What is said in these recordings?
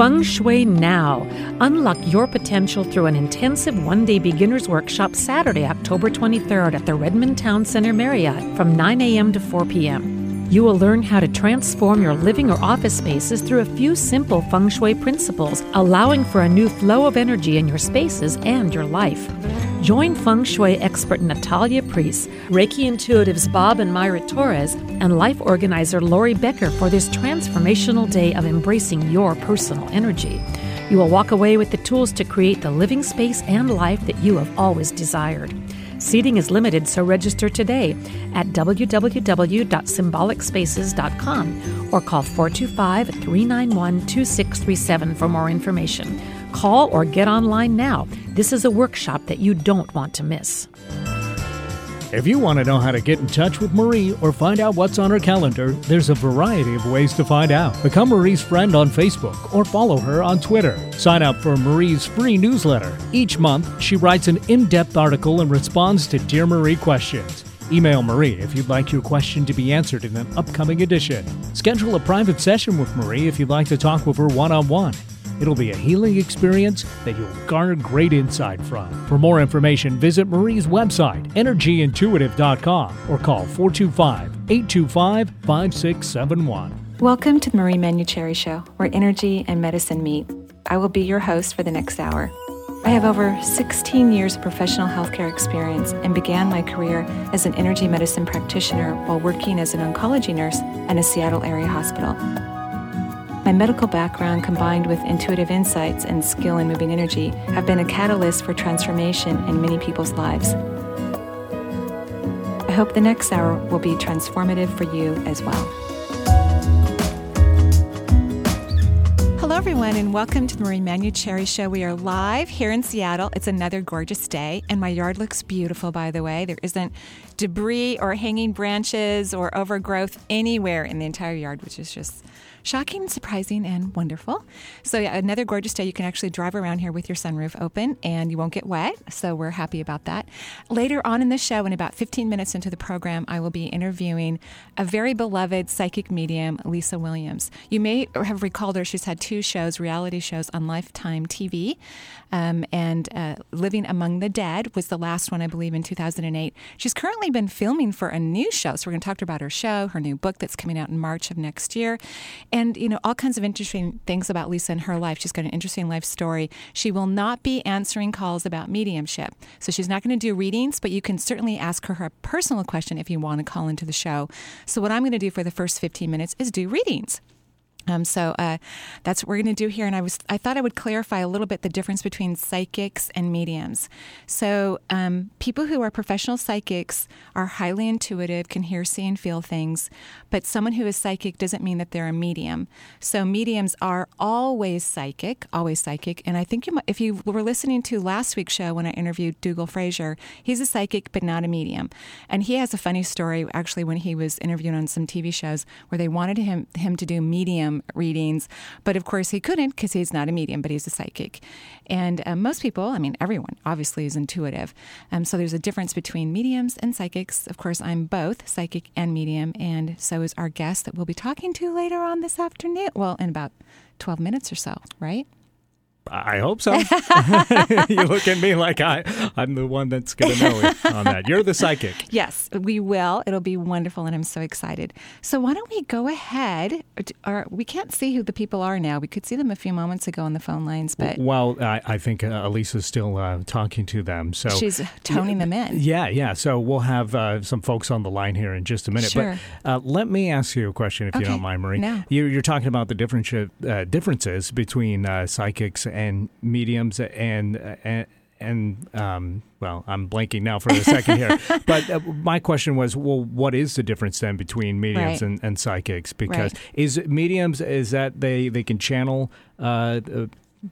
Feng Shui Now. Unlock your potential through an intensive one day beginner's workshop Saturday, October 23rd at the Redmond Town Center Marriott from 9 a.m. to 4 p.m. You will learn how to transform your living or office spaces through a few simple feng shui principles, allowing for a new flow of energy in your spaces and your life. Join feng shui expert Natalia Priest, Reiki intuitives Bob and Myra Torres, and life organizer Lori Becker for this transformational day of embracing your personal energy. You will walk away with the tools to create the living space and life that you have always desired. Seating is limited, so register today at www.symbolicspaces.com or call 425 391 2637 for more information. Call or get online now. This is a workshop that you don't want to miss. If you want to know how to get in touch with Marie or find out what's on her calendar, there's a variety of ways to find out. Become Marie's friend on Facebook or follow her on Twitter. Sign up for Marie's free newsletter. Each month, she writes an in depth article and responds to Dear Marie questions. Email Marie if you'd like your question to be answered in an upcoming edition. Schedule a private session with Marie if you'd like to talk with her one on one. It'll be a healing experience that you'll garner great insight from. For more information, visit Marie's website, energyintuitive.com, or call 425 825 5671. Welcome to the Marie Manuchehri Show, where energy and medicine meet. I will be your host for the next hour. I have over 16 years of professional healthcare experience and began my career as an energy medicine practitioner while working as an oncology nurse at a Seattle area hospital. My medical background combined with intuitive insights and skill in moving energy have been a catalyst for transformation in many people's lives. I hope the next hour will be transformative for you as well. Hello, everyone, and welcome to the Marie Manuchehri Show. We are live here in Seattle. It's another gorgeous day, and my yard looks beautiful, by the way. There isn't debris or hanging branches or overgrowth anywhere in the entire yard, which is just shocking, surprising, and wonderful. So, yeah, another gorgeous day. You can actually drive around here with your sunroof open and you won't get wet. So, we're happy about that. Later on in the show, in about 15 minutes into the program, I will be interviewing a very beloved psychic medium, Lisa Williams. You may have recalled her. She's had two shows, reality shows on Lifetime TV. Um, and uh, Living Among the Dead was the last one, I believe, in 2008. She's currently been filming for a new show. So, we're going to talk to her about her show, her new book that's coming out in March of next year and you know all kinds of interesting things about Lisa and her life. She's got an interesting life story. She will not be answering calls about mediumship, so she's not going to do readings, but you can certainly ask her a personal question if you want to call into the show. So what I'm going to do for the first 15 minutes is do readings. Um, so uh, that's what we're going to do here. And I was I thought I would clarify a little bit the difference between psychics and mediums. So um, people who are professional psychics are highly intuitive, can hear, see, and feel things. But someone who is psychic doesn't mean that they're a medium. So mediums are always psychic, always psychic. And I think you might, if you were listening to last week's show when I interviewed Dougal Fraser, he's a psychic but not a medium. And he has a funny story actually when he was interviewed on some TV shows where they wanted him him to do medium readings. But of course, he couldn't because he's not a medium, but he's a psychic. And um, most people, I mean, everyone obviously is intuitive. Um, so there's a difference between mediums and psychics. Of course, I'm both psychic and medium, and so is our guest that we'll be talking to later on this afternoon. Well, in about 12 minutes or so, right? I hope so. you look at me like I, I'm the one that's going to know it on that. You're the psychic. Yes, we will. It'll be wonderful, and I'm so excited. So why don't we go ahead? Or we can't see who the people are now. We could see them a few moments ago on the phone lines, but well, I, I think uh, Elisa's still uh, talking to them. So she's toning them in. Yeah, yeah. So we'll have uh, some folks on the line here in just a minute. Sure. But uh, let me ask you a question, if okay. you don't mind, Marie. No. You, are talking about the different uh, differences between uh, psychics and mediums and, and and um, well, I'm blanking now for a second here. but uh, my question was, well, what is the difference then between mediums Right. and, and psychics? Because Right. is mediums is that they they can channel uh, uh,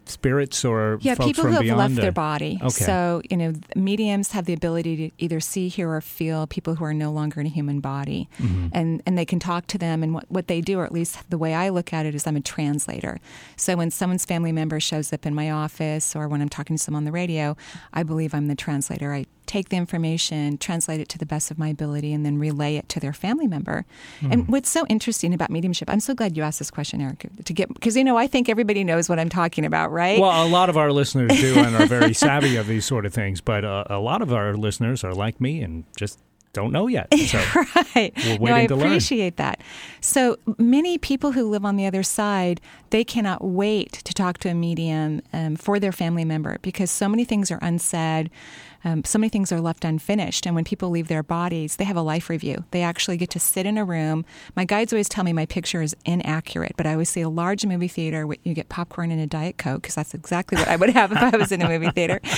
spirits or Yeah, people from who have left the- their body. Okay. So, you know, mediums have the ability to either see, hear, or feel people who are no longer in a human body. Mm-hmm. And, and they can talk to them. And what, what they do, or at least the way I look at it, is I'm a translator. So when someone's family member shows up in my office or when I'm talking to someone on the radio, I believe I'm the translator. I take the information, translate it to the best of my ability, and then relay it to their family member. Hmm. And what's so interesting about mediumship, I'm so glad you asked this question, Eric, to get because you know I think everybody knows what I'm talking about, right? Well, a lot of our listeners do and are very savvy of these sort of things, but uh, a lot of our listeners are like me and just don't know yet. So right. We're no, waiting I to learn. appreciate that. So many people who live on the other side, they cannot wait to talk to a medium um, for their family member because so many things are unsaid. Um, so many things are left unfinished. And when people leave their bodies, they have a life review. They actually get to sit in a room. My guides always tell me my picture is inaccurate, but I always say a large movie theater, where you get popcorn and a Diet Coke, because that's exactly what I would have if I was in a movie theater.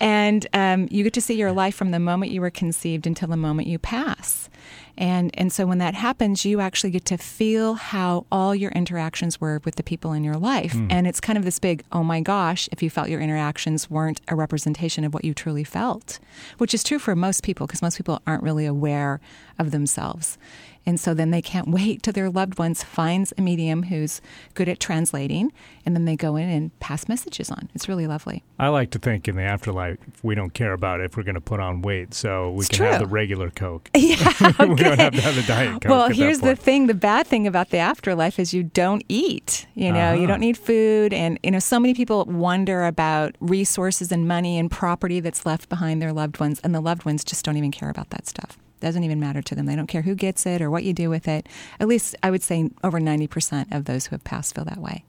And um, you get to see your life from the moment you were conceived until the moment you pass. And, and so when that happens, you actually get to feel how all your interactions were with the people in your life. Hmm. And it's kind of this big, oh my gosh, if you felt your interactions weren't a representation of what you truly felt, which is true for most people because most people aren't really aware of themselves. And so then they can't wait till their loved ones finds a medium who's good at translating, and then they go in and pass messages on. It's really lovely. I like to think in the afterlife we don't care about if we're going to put on weight, so we It's can have the regular Coke. Yeah. we don't have to have the diet Coke. Well, here's the thing: the bad thing about the afterlife is you don't eat. You know, you Uh-huh. don't need food, and you know, so many people wonder about resources and money and property that's left behind their loved ones, and the loved ones just don't even care about that stuff. Doesn't even matter to them. They don't care who gets it or what you do with it. At least I would say over ninety percent of those who have passed feel that way.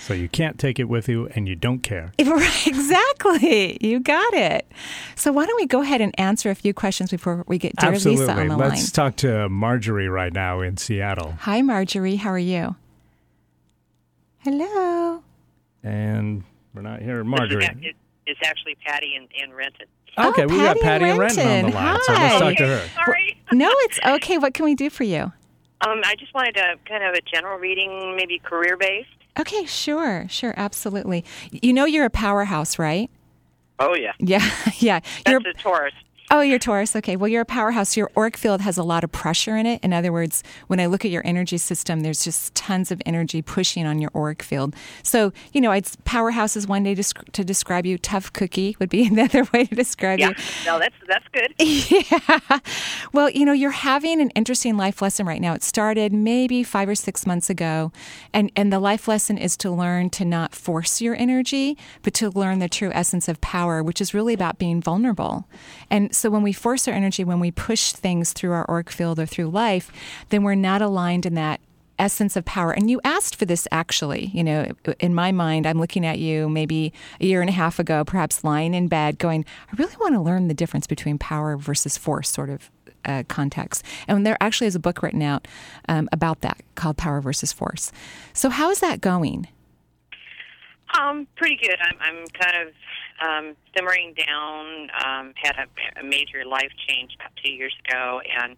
So you can't take it with you, and you don't care. Right, exactly. You got it. So why don't we go ahead and answer a few questions before we get dear Absolutely. Lisa on the line? Let's talk to Marjorie right now in Seattle, Hi, Marjorie. How are you? Hello. and we're not here, Marjorie. ac- it- It's actually Patty and, in Renton. Okay, Oh, we got Patty Patty and Renton. Renton on the line, so let's Hi. talk to her. Sorry. No, it's okay. What can we do for you? Um, I just wanted to kind of a general reading, maybe career based. Okay, sure, sure, absolutely. You know you're a powerhouse, right? Oh yeah, Yeah, yeah. You're that's a Taurus. Oh, you're Taurus. Okay. Well, you're a powerhouse. Your auric field has a lot of pressure in it. In other words, when I look at your energy system, there's just tons of energy pushing on your auric field. So, you know, it's powerhouse is one day to, to describe you. Tough cookie would be another way to describe Yeah, you. no, that's that's good. yeah. Well, you know, you're having an interesting life lesson right now. It started maybe five or six months ago. And, and the life lesson is to learn to not force your energy, but to learn the true essence of power, which is really about being vulnerable. And so when we force our energy, when we push things through our auric field or through life, then we're not aligned in that essence of power. And you asked for this actually. You know, in my mind, I'm looking at you maybe a year and a half ago, perhaps lying in bed going, I really want to learn the difference between power versus force, sort of. Uh, context. And there actually is a book written out um, about that called Power versus Force. So, how is that going? Um, pretty good. I'm I'm kind of um, simmering down. Um, had a, a major life change about two years ago, and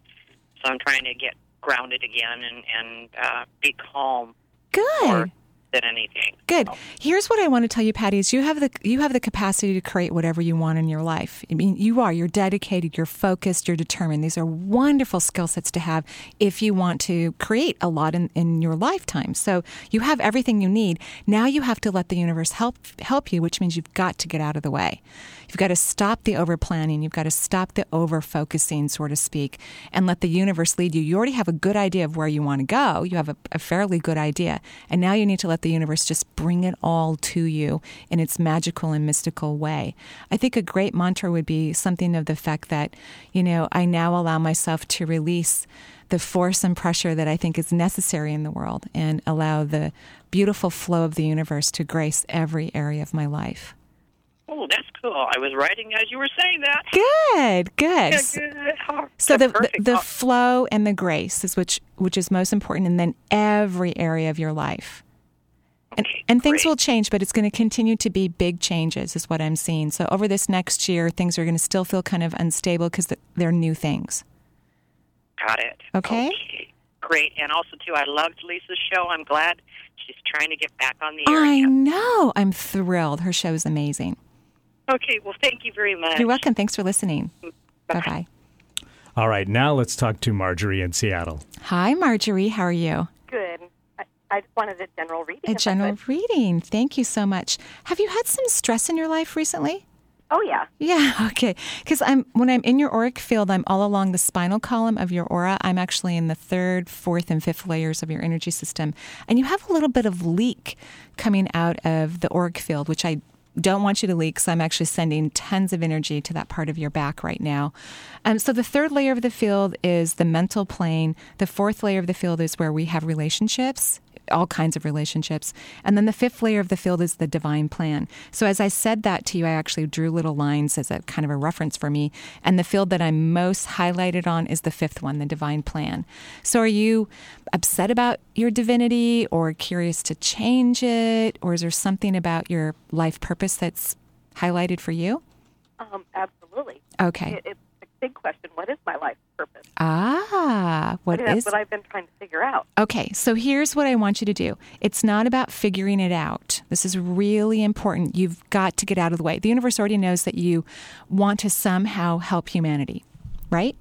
so I'm trying to get grounded again and and uh, be calm Good. more than anything. Good. Here's what I want to tell you, Patty: is you have the you have the capacity to create whatever you want in your life. I mean, you are. You're dedicated. You're focused. You're determined. These are wonderful skill sets to have if you want to create a lot in, in your lifetime. So you have everything you need. Now you have to let the universe help help you, which means you've got to get out of the way. You've got to stop the over planning. You've got to stop the over focusing, so to speak, and let the universe lead you. You already have a good idea of where you want to go. You have a, a fairly good idea. And now you need to let the universe just bring it all to you in its magical and mystical way. I think a great mantra would be something of the fact that, you know, I now allow myself to release the force and pressure that I think is necessary in the world and allow the beautiful flow of the universe to grace every area of my life. Oh, that's cool. I was writing as you were saying that. Good, good. Yeah, So- good. Oh, So the, the the Oh, flow and the grace is which which is most important, and then every area of your life. And, Okay, and things will change, but it's going to continue to be big changes, is what I'm seeing. So over this next year, things are going to still feel kind of unstable because they're new things. Got it. Okay. Great. And also, too, I loved Lisa's show. I'm glad she's trying to get back on the air. I know. I'm thrilled. Her show is amazing. Okay. Well, thank you very much. You're welcome. Thanks for listening. Bye bye. All right, now let's talk to Marjorie in Seattle. Hi, Marjorie. How are you? Good. I, I wanted a general reading. A general reading. Thank you so much. Have you had some stress in your life recently? Oh yeah. Yeah, okay. Because I'm when I'm in your auric field, I'm all along the spinal column of your aura. I'm actually in the third, fourth, and fifth layers of your energy system, and you have a little bit of leak coming out of the auric field, which I don't want you to leak. So I'm actually sending tons of energy to that part of your back right now. Um, so the third layer of the field is the mental plane. The fourth layer of the field is where we have relationships all kinds of relationships. And then the fifth layer of the field is the divine plan. So as I said that to you, I actually drew little lines as a kind of a reference for me. And the field that I'm most highlighted on is the fifth one, the divine plan. So are you upset about your divinity or curious to change it? Or is there something about your life purpose that's highlighted for you? Um, absolutely. Okay. It, it's a big question. What is my life purpose? Ah, what I that's is what I've been trying to figure out. Okay, so here's what I want you to do. It's not about figuring it out. This is really important. You've got to get out of the way. The universe already knows that you want to somehow help humanity, right?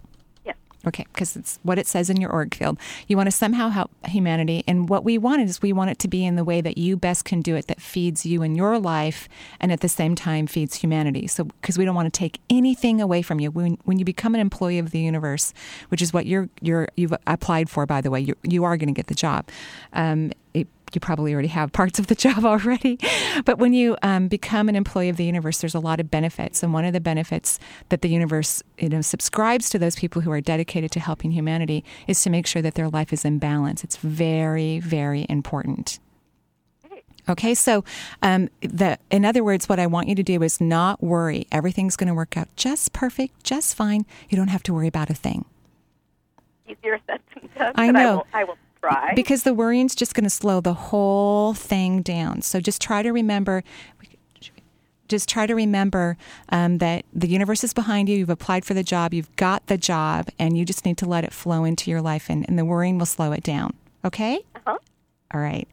Okay, because it's what it says in your auric field. You want to somehow help humanity. And what we want is we want it to be in the way that you best can do it, that feeds you in your life and at the same time feeds humanity. So, because we don't want to take anything away from you. When, when you become an employee of the universe, which is what you're, you're, you've applied for, by the way, you, you are going to get the job. Um, it, you probably already have parts of the job already. But when you um, become an employee of the universe, there's a lot of benefits. And one of the benefits that the universe you know, subscribes to those people who are dedicated to helping humanity is to make sure that their life is in balance. It's very, very important. Okay, so um, the in other words, what I want you to do is not worry. Everything's going to work out just perfect, just fine. You don't have to worry about a thing. Easier said than done. I know. I will, I will try. Because the worrying's just going to slow the whole thing down. So just try to remember. Just try to remember um, that the universe is behind you. You've applied for the job. You've got the job, and you just need to let it flow into your life, and, and the worrying will slow it down. Okay. Uh-huh. All right.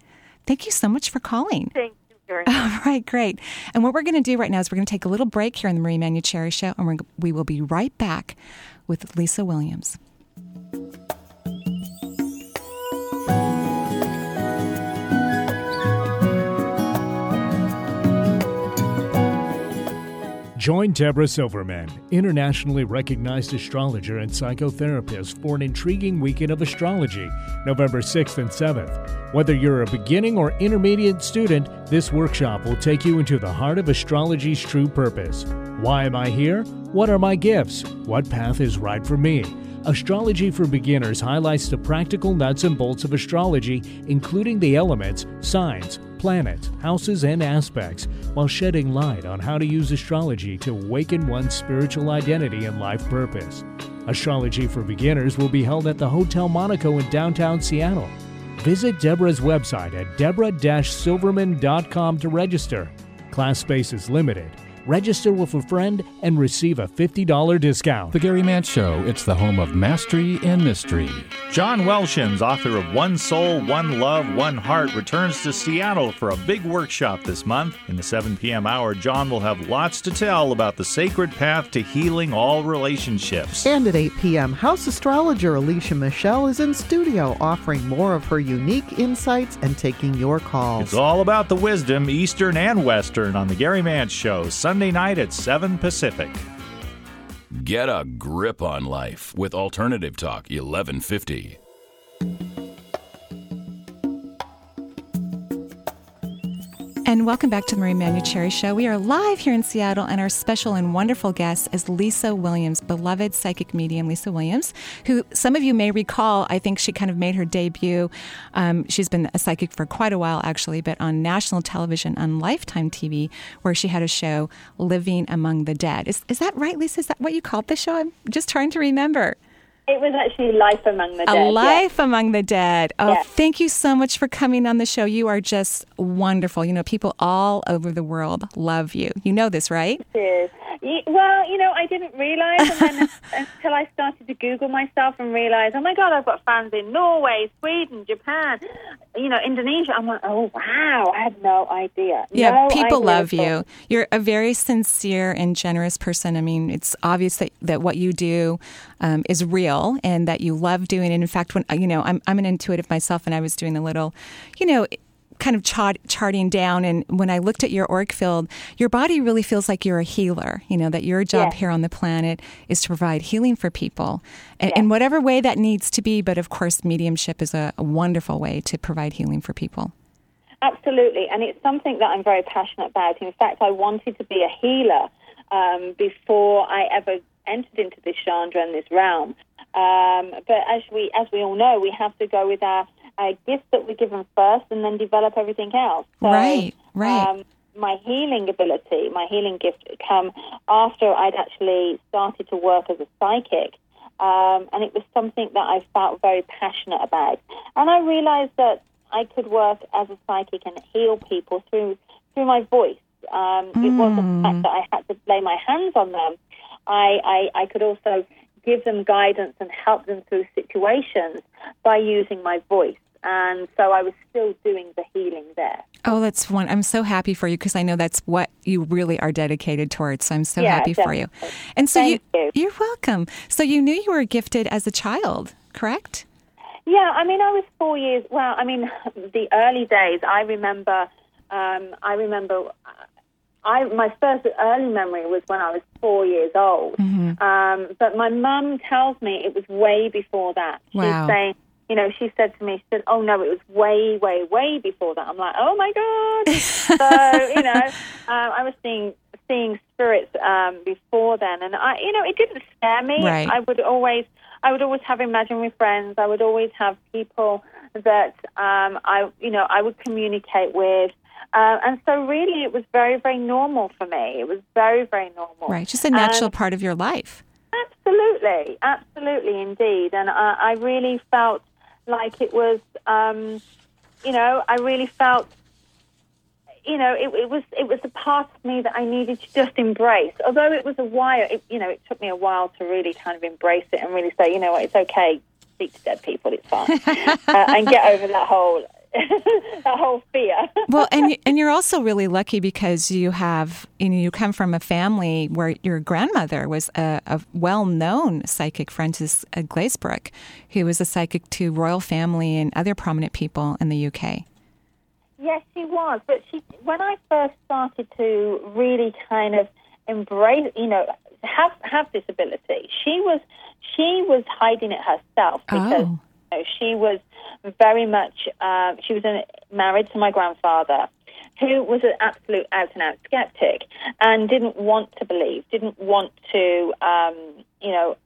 Thank you so much for calling. Thank you very much. All right, great. And what we're going to do right now is we're going to take a little break here on the Marie Manuchehri Show, and we're, we will be right back with Lisa Williams. Join Deborah Silverman, internationally recognized astrologer and psychotherapist, for an intriguing weekend of astrology, November 6th and 7th. Whether you're a beginning or intermediate student, this workshop will take you into the heart of astrology's true purpose. Why am I here? What are my gifts? What path is right for me? Astrology for Beginners highlights the practical nuts and bolts of astrology, including the elements, signs, planets, houses, and aspects, while shedding light on how to use astrology to awaken one's spiritual identity and life purpose. Astrology for Beginners will be held at the Hotel Monaco in downtown Seattle. Visit Deborah's website at deborah-silverman.com to register. Class space is limited. Register with a friend and receive a $50 discount. The Gary Mance Show, it's the home of mastery and mystery. John Welshons, author of One Soul, One Love, One Heart, returns to Seattle for a big workshop this month. In the 7 p.m. hour, John will have lots to tell about the sacred path to healing all relationships. And at 8 p.m., house astrologer Alicia Michelle is in studio offering more of her unique insights and taking your calls. It's all about the wisdom, Eastern and Western, on The Gary Mance Show, Sunday night at 7 Pacific. Get a grip on life with Alternative Talk 1150. And welcome back to the Marie Manuchehri Show. We are live here in Seattle, and our special and wonderful guest is Lisa Williams, beloved psychic medium Lisa Williams, who some of you may recall. I think she kind of made her debut. Um, she's been a psychic for quite a while, actually, but on national television on Lifetime TV, where she had a show, Living Among the Dead. Is, is that right, Lisa? Is that what you called the show? I'm just trying to remember. It was actually Life Among the A Dead. yeah. Life Among the Dead. Oh, Yeah. thank you so much for coming on the show. You are just wonderful. You know, people all over the world love you. You know this, right? It is. Ye- Well, you know, I didn't realize and then until I started to Google myself and realize, oh my God, I've got fans in Norway, Sweden, Japan, you know, Indonesia. I'm like, oh wow, I had no idea. Yeah, No people idea love you. You're a very sincere and generous person. I mean, it's obvious that, that what you do um, is real and that you love doing it. In fact, when you know, I'm I'm an intuitive myself, and I was doing a little, you know. Kind of chart, charting down, and when I looked at your auric field, your body really feels like you're a healer. You know that your job Yes. here on the planet is to provide healing for people, and in whatever way that needs to be. But of course, mediumship is a, a wonderful way to provide healing for people. Absolutely, and it's something that I'm very passionate about. In fact, I wanted to be a healer um, before I ever entered into this genre and this realm. Um, but as we as we all know, we have to go with our, our gifts that we're given first, and then develop everything else. So, Right, right. Um, my healing ability, my healing gift, come after I'd actually started to work as a psychic. Um, and it was something that I felt very passionate about. And I realized that I could work as a psychic and heal people through through my voice. Um, It wasn't the fact that I had to lay my hands on them. I, I, I could also give them guidance and help them through situations by using my voice. And so I was still doing the healing there. Oh, that's one. I'm so happy for you because I know that's what you really are dedicated towards. So I'm so Yeah, happy for you. definitely. And so Thank you, you. you're welcome. So you knew you were gifted as a child, correct? Yeah, I mean, I was four years. Well, I mean, the early days. I remember. Um, I remember. I my first early memory was when I was four years old. Mm-hmm. Um, but my mum tells me it was way before that. Wow. She's saying, you know, she said to me, she said, "Oh no, it was way, way, way before that." I'm like, "Oh my god!" so you know, um, I was seeing seeing spirits um, before then, and I, you know, it didn't scare me. Right. I would always, I would always have imaginary friends. I would always have people that um, I, you know, I would communicate with. Uh, and so, really, it was very, very normal for me. It was very, very normal. Right. Just a natural part of your life. Absolutely, absolutely, indeed. And I, I really felt like it was, um, you know, I really felt, you know, it, it was it was a part of me that I needed to just embrace. Although it was a while, it, you know, it took me a while to really kind of embrace it and really say, you know what, it's okay. Speak to dead people. It's fine, uh, and get over that whole that whole fear. well, and and you're also really lucky because you have you know you come from a family where your grandmother was a, a well-known psychic, Frances uh, Glazebrook, who was a psychic to royal family and other prominent people in the UK. Yes, she was. But she, when I first started to really kind of embrace, you know, have have this ability, she was she was hiding it herself because Oh. She was very much um, she was in, married to my grandfather. Who was an absolute out and out skeptic and didn't want to believe, didn't want to, um, you know,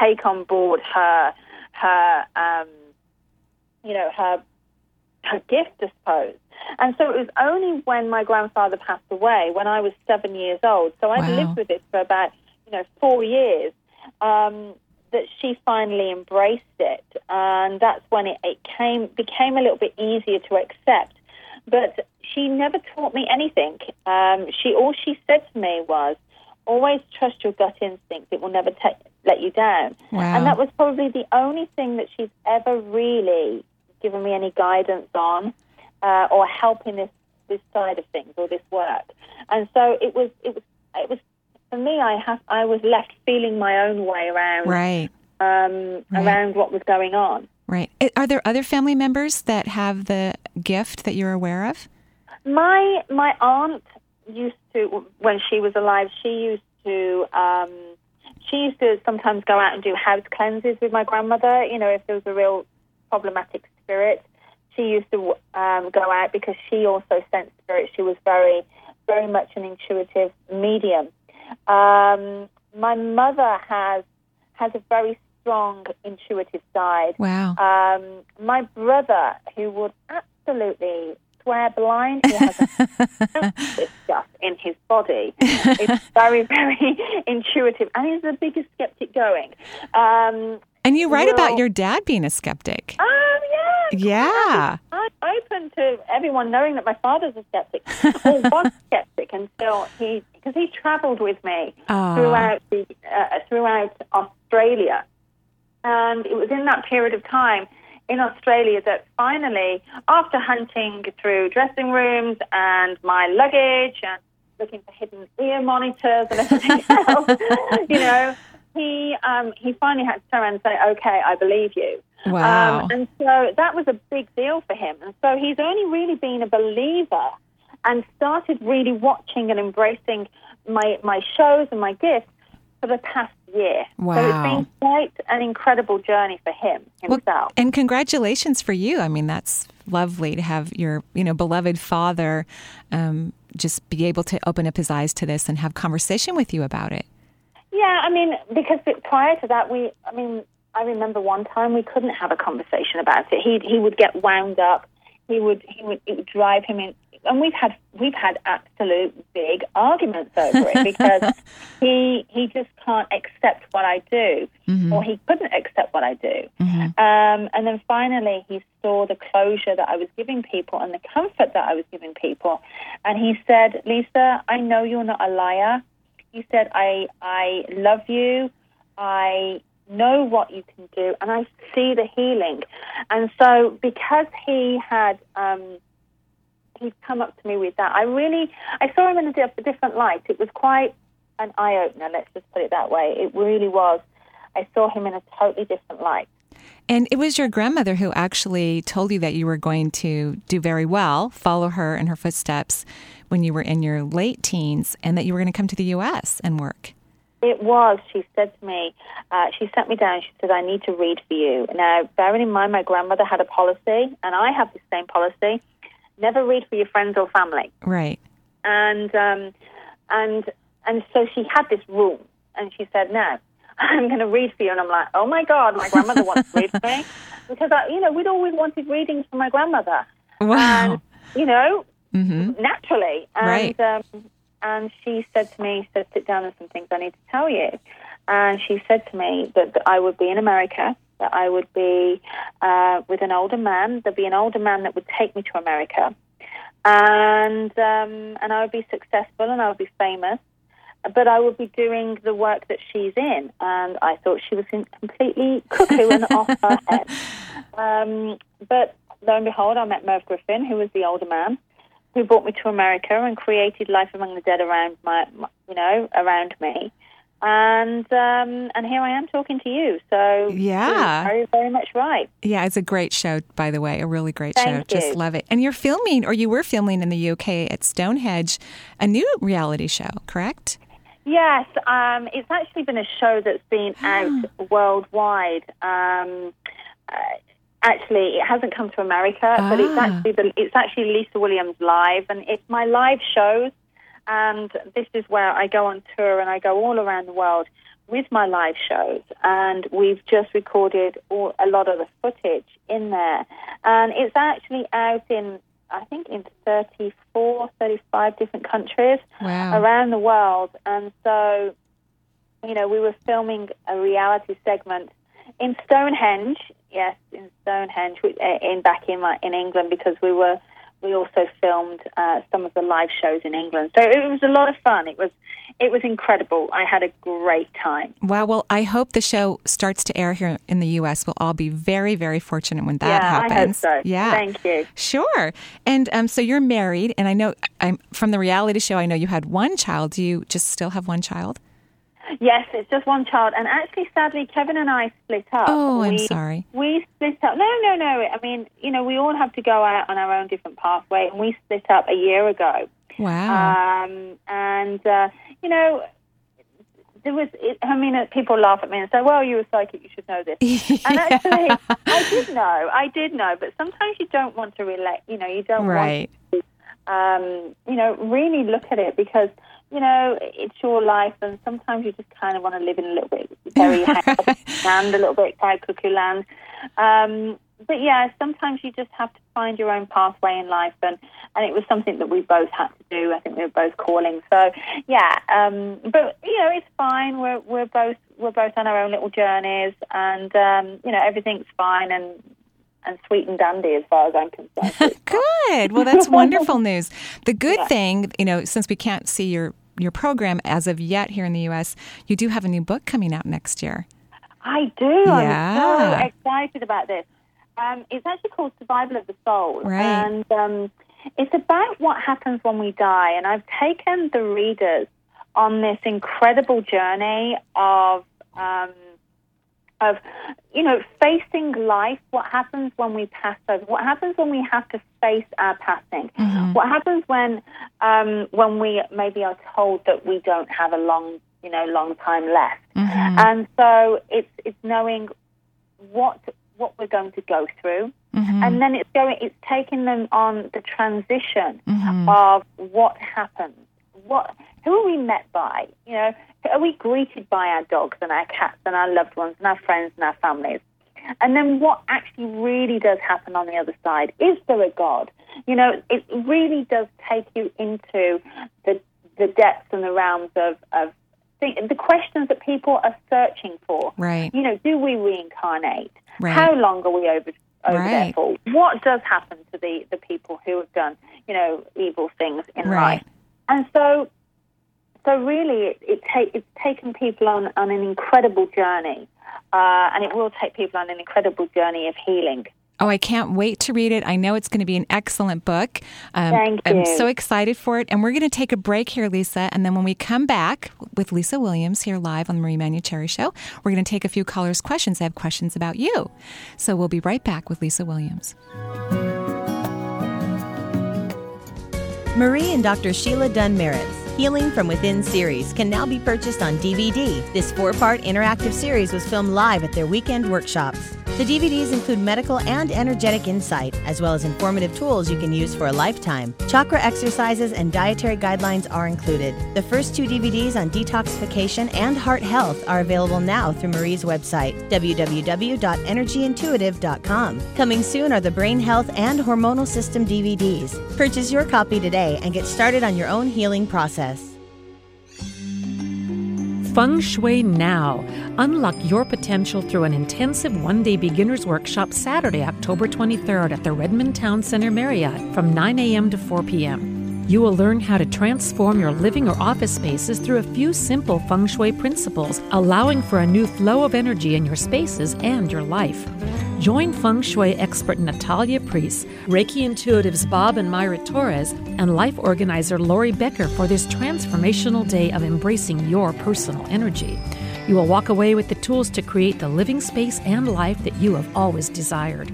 take on board her, her, um, you know, her her gift, I suppose. And so it was only when my grandfather passed away, when I was seven years old, so I'd Wow. lived with it for about, you know, four years, um, that she finally embraced it. And that's when it, it came became a little bit easier to accept. But she never taught me anything. Um, she all she said to me was, always trust your gut instinct. It will never ta let you down. Wow. And that was probably the only thing that she's ever really given me any guidance on uh, or help in this, this side of things or this work. And so it was, it was, it was for me. I have, I was left feeling my own way around, Right. um, Right. around what was going on. Right. Are there other family members that have the gift that you're aware of? My my aunt used to when she was alive. She used to um, she used to sometimes go out and do house cleanses with my grandmother. You know, if there was a real problematic spirit, she used to um, go out because she also sensed spirits. She was very very much an intuitive medium. Um, my mother has has a very strong intuitive side. Wow. Um, my brother, who would absolutely swear blind, he has this stuff in his body. It's very, very intuitive, and he's the biggest skeptic going. Um, And you write will- about your dad being a skeptic. Um, yeah. Yeah. I'm open to everyone knowing that my father's a skeptic, or was skeptic until he, because he travelled with me Ah. throughout the, uh, throughout Australia, and it was in that period of time in Australia that finally, after hunting through dressing rooms and my luggage and looking for hidden ear monitors and everything else, you know, he um, he finally had to turn around and say, "Okay, I believe you." Wow. Um, and so that was a big deal for him. And so he's only really been a believer and started really watching and embracing my, my shows and my gifts for the past year. Wow. So it's been quite an incredible journey for him himself. And congratulations for you. I mean, that's lovely to have your, you know, beloved father um, just be able to open up his eyes to this and have conversation with you about it. Yeah, I mean, because prior to that, we, I mean, I remember one time we couldn't have a conversation about it. He he would get wound up. He would he would it would drive him in, and we've had we've had absolute big arguments over it because he he just can't accept what I do, or he couldn't accept what I do. Um, and then finally, he saw the closure that I was giving people and the comfort that I was giving people, and he said, "Lisa, I know you're not a liar." He said, "I I love you. I know what you can do, and I see the healing." And so, because he had um, he'd come up to me with that, I really I saw him in a diff- different light. It was quite an eye opener. Let's just put it that way. It really was. I saw him in a totally different light. And it was your grandmother who actually told you that you were going to do very well, follow her in her footsteps when you were in your late teens, and that you were going to come to the U.S. and work. It was. She said to me, uh, she sat me down. She said, I need to read for you. Now, bearing in mind, my grandmother had a policy, and I have the same policy never read for your friends or family. Right. And, um, and, and so she had this rule, and she said, Now, I'm going to read for you. And I'm like, Oh my God, my grandmother wants to read for me. Because, I, you know, we'd always wanted readings from my grandmother. Wow. And, you know, hmm naturally. And, Right. um, and she said to me, she said, sit down, there's some things I need to tell you. And she said to me that, that I would be in America, that I would be uh, with an older man, there'd be an older man that would take me to America. And, um, and I would be successful and I would be famous. But I would be doing the work that she's in. And I thought she was in completely cuckoo and off her head. Um, but lo and behold, I met Merv Griffin, who was the older man who brought me to America and created Life Among the Dead around my, my you know, around me. And um, and here I am talking to you. So Yeah. very very much right. Yeah, it's a great show, by the way. A really great Thank show. Just love it. And you're filming, or you were filming in the UK at Stonehenge, a new reality show, correct? Yes, um, it's actually been a show that's been out worldwide. Um, uh, actually, it hasn't come to America, but it's Ah. actually the, it's actually Lisa Williams live, and it's my live shows. And this is where I go on tour and I go all around the world with my live shows. And we've just recorded all, a lot of the footage in there, and it's actually out in I think in 34, 35 different countries Wow. around the world. And so, you know, we were filming a reality segment in Stonehenge. Yes, in Stonehenge, uh, in back in my, in England, because we were we also filmed uh, some of the live shows in England. So it was a lot of fun. It was it was incredible. I had a great time. Wow. Well, I hope the show starts to air here in the U.S. We'll all be very, very fortunate when that yeah, happens. I hope so. Yeah. Thank you. Sure. And um, so you're married, and I know I'm from the reality show. I know you had one child. Do you just still have one child? Yes, it's just one child, and actually, sadly, Kevin and I split up. Oh, I'm we, sorry. We split up. No, no, no. I mean, you know, we all have to go out on our own different pathway, and we split up a year ago. Wow. Um, and uh, you know, there was. It, I mean, uh, people laugh at me and say, "Well, you're a psychic. You should know this." And actually, I did know. I did know, but sometimes you don't want to relate. You know, you don't right. want um, you know, really look at it because, you know, it's your life and sometimes you just kind of want to live in a little bit very land, a little bit like cuckoo land. Um, but yeah, sometimes you just have to find your own pathway in life and, and it was something that we both had to do. I think we were both calling. So yeah, um, but you know, it's fine. We're, we're both we're both on our own little journeys, and um, you know everything's fine and and sweet and dandy as far as I'm concerned. good. Well, that's wonderful news. The good yeah. thing, you know, since we can't see your your program as of yet here in the U.S., you do have a new book coming out next year. I do. Yeah. I'm so excited about this. Um, it's actually called Survival of the Soul, right. and um, it's about what happens when we die. And I've taken the readers on this incredible journey of um, of you know facing life. What happens when we pass over? What happens when we have to face our passing? Mm-hmm. What happens when um, when we maybe are told that we don't have a long you know long time left? Mm-hmm. And so it's it's knowing what what we're going to go through. Mm-hmm. And then it's going, it's taking them on the transition mm-hmm. of what happens. What, who are we met by? You know, are we greeted by our dogs and our cats and our loved ones and our friends and our families? And then what actually really does happen on the other side? Is there a God? You know, it really does take you into the the depths and the realms of, of the, the questions that people are searching for. Right. You know, do we reincarnate? Right. How long are we over over right. there for? What does happen to the, the people who have done, you know, evil things in right. life? And so so really it, it ta- it's taken people on, on an incredible journey. Uh, and it will take people on an incredible journey of healing. Oh, I can't wait to read it. I know it's going to be an excellent book. Um, Thank you. I'm so excited for it. And we're going to take a break here, Lisa. And then when we come back with Lisa Williams here live on the Marie Manuchehri Show, we're going to take a few callers' questions. They have questions about you. So we'll be right back with Lisa Williams. Marie and Dr. Sheila Dunn Merritt's Healing from Within series can now be purchased on DVD. This four part interactive series was filmed live at their weekend workshops. The DVDs include medical and energetic insight, as well as informative tools you can use for a lifetime. Chakra exercises and dietary guidelines are included. The first two DVDs on detoxification and heart health are available now through Marie's website, www.energyintuitive.com. Coming soon are the Brain Health and Hormonal System DVDs. Purchase your copy today and get started on your own healing process. Feng Shui Now. Unlock your potential through an intensive one day beginner's workshop Saturday, October 23rd at the Redmond Town Center Marriott from 9 a.m. to 4 p.m. You will learn how to transform your living or office spaces through a few simple feng shui principles, allowing for a new flow of energy in your spaces and your life. Join feng shui expert Natalia Priest, Reiki intuitives Bob and Myra Torres, and life organizer Lori Becker for this transformational day of embracing your personal energy. You will walk away with the tools to create the living space and life that you have always desired.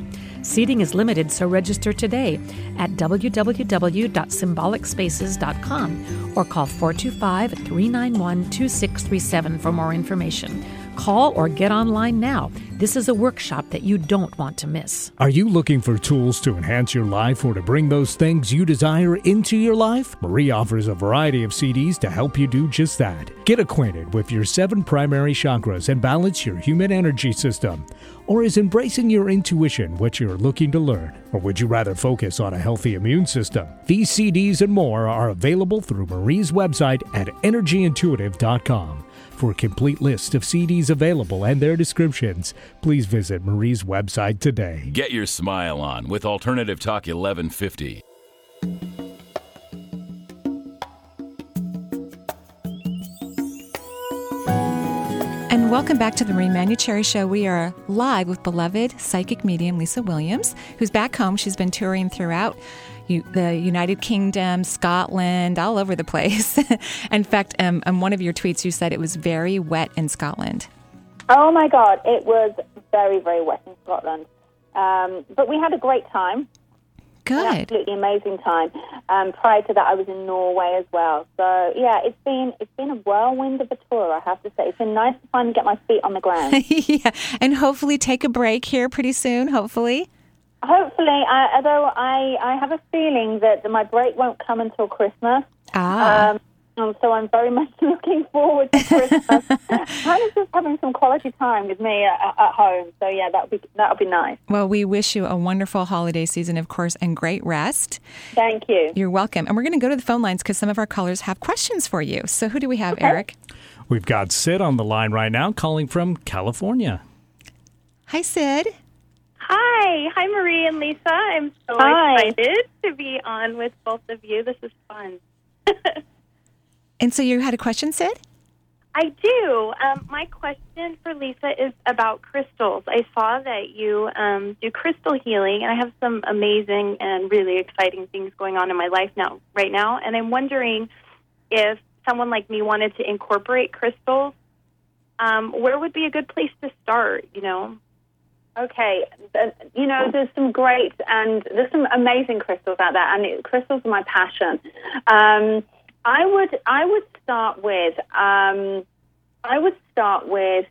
Seating is limited, so register today at www.symbolicspaces.com or call 425 391 2637 for more information. Call or get online now. This is a workshop that you don't want to miss. Are you looking for tools to enhance your life or to bring those things you desire into your life? Marie offers a variety of CDs to help you do just that. Get acquainted with your seven primary chakras and balance your human energy system. Or is embracing your intuition what you're looking to learn? Or would you rather focus on a healthy immune system? These CDs and more are available through Marie's website at energyintuitive.com. For a complete list of CDs available and their descriptions, please visit Marie's website today. Get your smile on with Alternative Talk 1150. And welcome back to the Marie Manuchehri Show. We are live with beloved psychic medium Lisa Williams, who's back home. She's been touring throughout the United Kingdom, Scotland, all over the place. in fact, um, on one of your tweets, you said it was very wet in Scotland. Oh my God, it was very, very wet in Scotland. Um, but we had a great time. Good. An absolutely amazing time. Um, prior to that, I was in Norway as well. So yeah, it's been it's been a whirlwind of a tour. I have to say, it's been nice to finally get my feet on the ground. yeah, and hopefully take a break here pretty soon. Hopefully. Hopefully, I, although I, I have a feeling that my break won't come until Christmas. Ah. Um, Um, so I'm very much looking forward to Christmas. kind of just having some quality time with me at, at home. So yeah, that would be that would be nice. Well, we wish you a wonderful holiday season, of course, and great rest. Thank you. You're welcome. And we're going to go to the phone lines because some of our callers have questions for you. So who do we have, Okay. Eric? We've got Sid on the line right now calling from California. Hi, Sid. Hi. Hi, Marie and Lisa. I'm so Hi. excited to be on with both of you. This is fun. And so you had a question, Sid? I do. Um, my question for Lisa is about crystals. I saw that you um, do crystal healing, and I have some amazing and really exciting things going on in my life now, right now. And I'm wondering if someone like me wanted to incorporate crystals, um, where would be a good place to start? You know. Okay, you know, there's some great and there's some amazing crystals out there, and it, crystals are my passion. Um, I would I would start with um, I would start with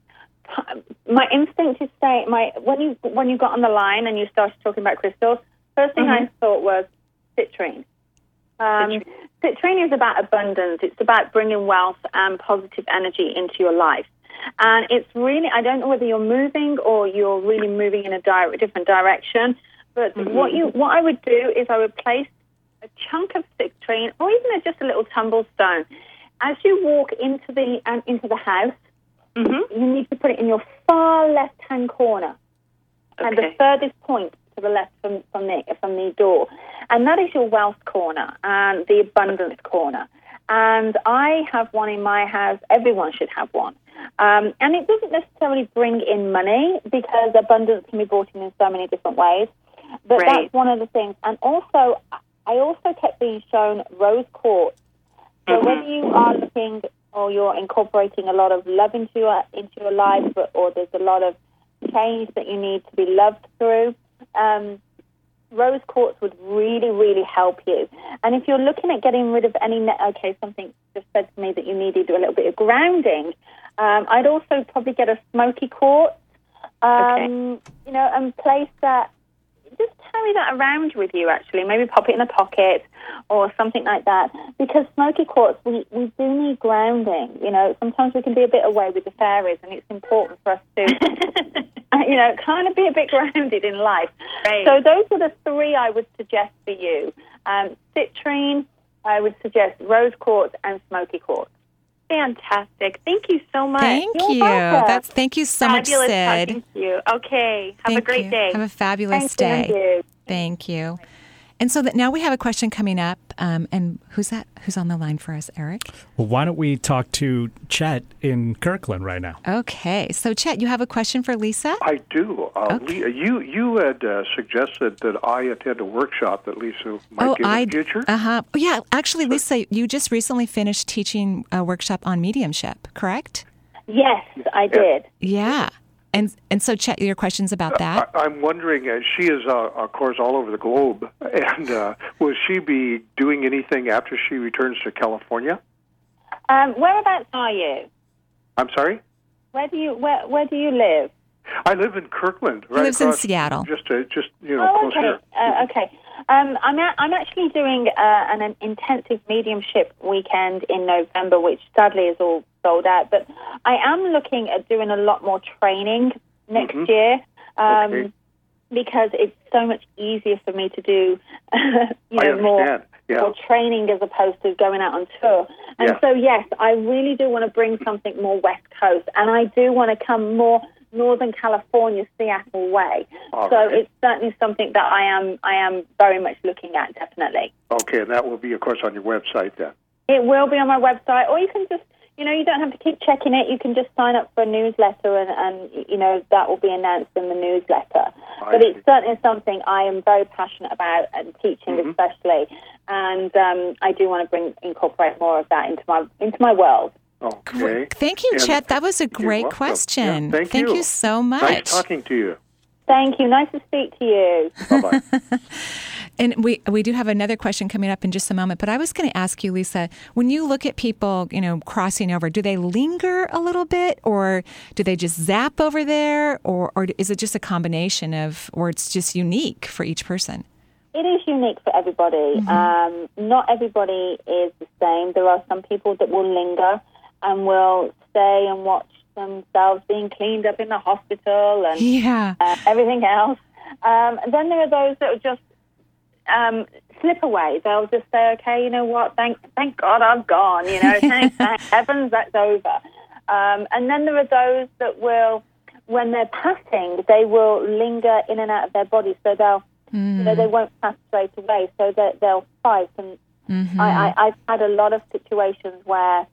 my instinct is say my when you when you got on the line and you started talking about crystals, first thing I thought was citrine. Um, citrine is about abundance. It's about bringing wealth and positive energy into your life. And it's really, I don't know whether you're moving or you're really moving in a di- different direction, but what you, what I would do is I would place a chunk of citrine or even just a little tumble stone. As you walk into the, um, into the house, you need to put it in your far left-hand corner and the furthest point to the left from, from the from the door, and that is your wealth corner and the abundance corner. And I have one in my house. Everyone should have one. Um, and it doesn't necessarily bring in money because abundance can be brought in in so many different ways. But Right. that's one of the things. And also, I also kept being shown rose quartz. So whether you are looking or you're incorporating a lot of love into your into your life, but, or there's a lot of change that you need to be loved through, um, rose quartz would really, really help you. And if you're looking at getting rid of any, ne- okay, something just said to me that you needed a little bit of grounding. Um, I'd also probably get a smoky quartz, um, you know, and place that. Just carry that around with you. Actually, maybe pop it in a pocket or something like that. Because smoky quartz, we we do need grounding. You know, sometimes we can be a bit away with the fairies, and it's important for us to you know, kind of be a bit grounded in life. So those are the three I would suggest for you. Um, citrine, I would suggest rose quartz and smoky quartz. Fantastic. Thank you so much. Thank You're you. welcome. That's thank you so Fabulous much, Sid. to you. Okay. Have Thank a great you. day. Have a fabulous Thank day. you. Thank you. And so that now we have a question coming up. Um, and who's that? Who's on the line for us, Eric? Well, why don't we talk to Chet in Kirkland right now? Okay. So, Chet, you have a question for Lisa? I do. Uh, Le- you you had uh, suggested that I attend a workshop that Lisa might oh, give I in the future. Uh huh. Oh, yeah. Actually, Lisa, you just recently finished teaching a workshop on mediumship, correct? Yes, I did. Yeah. And and so, Chet, your questions about that? I, I'm wondering. Uh, she is, uh, of course, all over the globe, and uh, will she be doing anything after she returns to California? Um, whereabouts are you? I'm sorry. Where do you where Where do you live? I live in Kirkland. He Right lives in Seattle. Just, uh, just you know, Oh, close okay. here. Uh, okay. Um, I'm a- I'm actually doing uh, an, an intensive mediumship weekend in November, which sadly is all sold out. But I am looking at doing a lot more training next Mhm. year. Um, Okay. Because it's so much easier for me to do, you know, more. Yeah. training as opposed to going out on tour. And Yeah. so, yes, I really do want to bring something more West Coast, and I do want to come more Northern California, Seattle way. All so right. it's certainly something that I am I am very much looking at. Definitely, Okay, and that will be, of course, on your website then. it will be on my website, or you can just. You know, you don't have to keep checking it. You can just sign up for a newsletter, and, and you know that will be announced in the newsletter. I but it's certainly something I am very passionate about, and teaching Mhm. especially. And um, I do want to bring incorporate more of that into my into my world. Okay. Thank you, And Chet. That was a great question. Yeah, thank, you. so much. Nice talking to you. Thank you. Nice to speak to you. Bye bye. And we we do have another question coming up in just a moment, but I was going to ask you, Lisa, when you look at people, you know, crossing over, do they linger a little bit, or do they just zap over there, or or is it just a combination of, or it's just unique for each person? it is unique for everybody. Um, not everybody is the same. There are some people that will linger and will stay and watch themselves being cleaned up in the hospital and Yeah. uh, everything else. Um, and then there are those that will just um, slip away. They'll just say, "Okay, you know what? Thank, thank God I'm gone. You know, thank, thank heavens that's over." Um, and then there are those that will, when they're passing, they will linger in and out of their body, so they'll, you know, they won't pass straight away. So that they'll fight. And Mhm. I, I, I've had a lot of situations where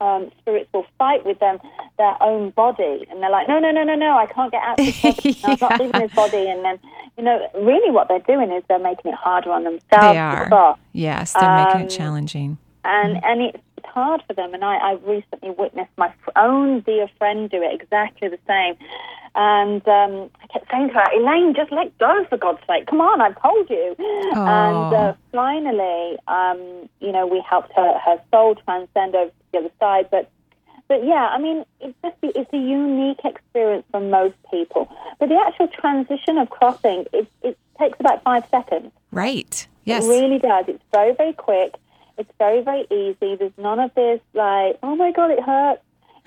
um, spirits will fight with them their own body, and they're like, "No, no, no, no, no! I can't get out of this body. No, I'm not leaving this body." And then, you know, really, what they're doing is they're making it harder on themselves. They are. Yes, they're making Um, it challenging. and and it's hard for them. And I, I recently witnessed my own dear friend do it exactly the same. And um, I kept saying to her, Elaine, just let go for God's sake. Come on, I've told you. And uh, finally, um, you know, we helped her her soul transcend over to the other side. But but yeah, I mean, it's just it's a unique experience for most people. But the actual transition of crossing, it, it takes about five seconds. Right. Yes. It really does. It's very, very quick. It's very, very easy. There's none of this like, oh my god, it hurts.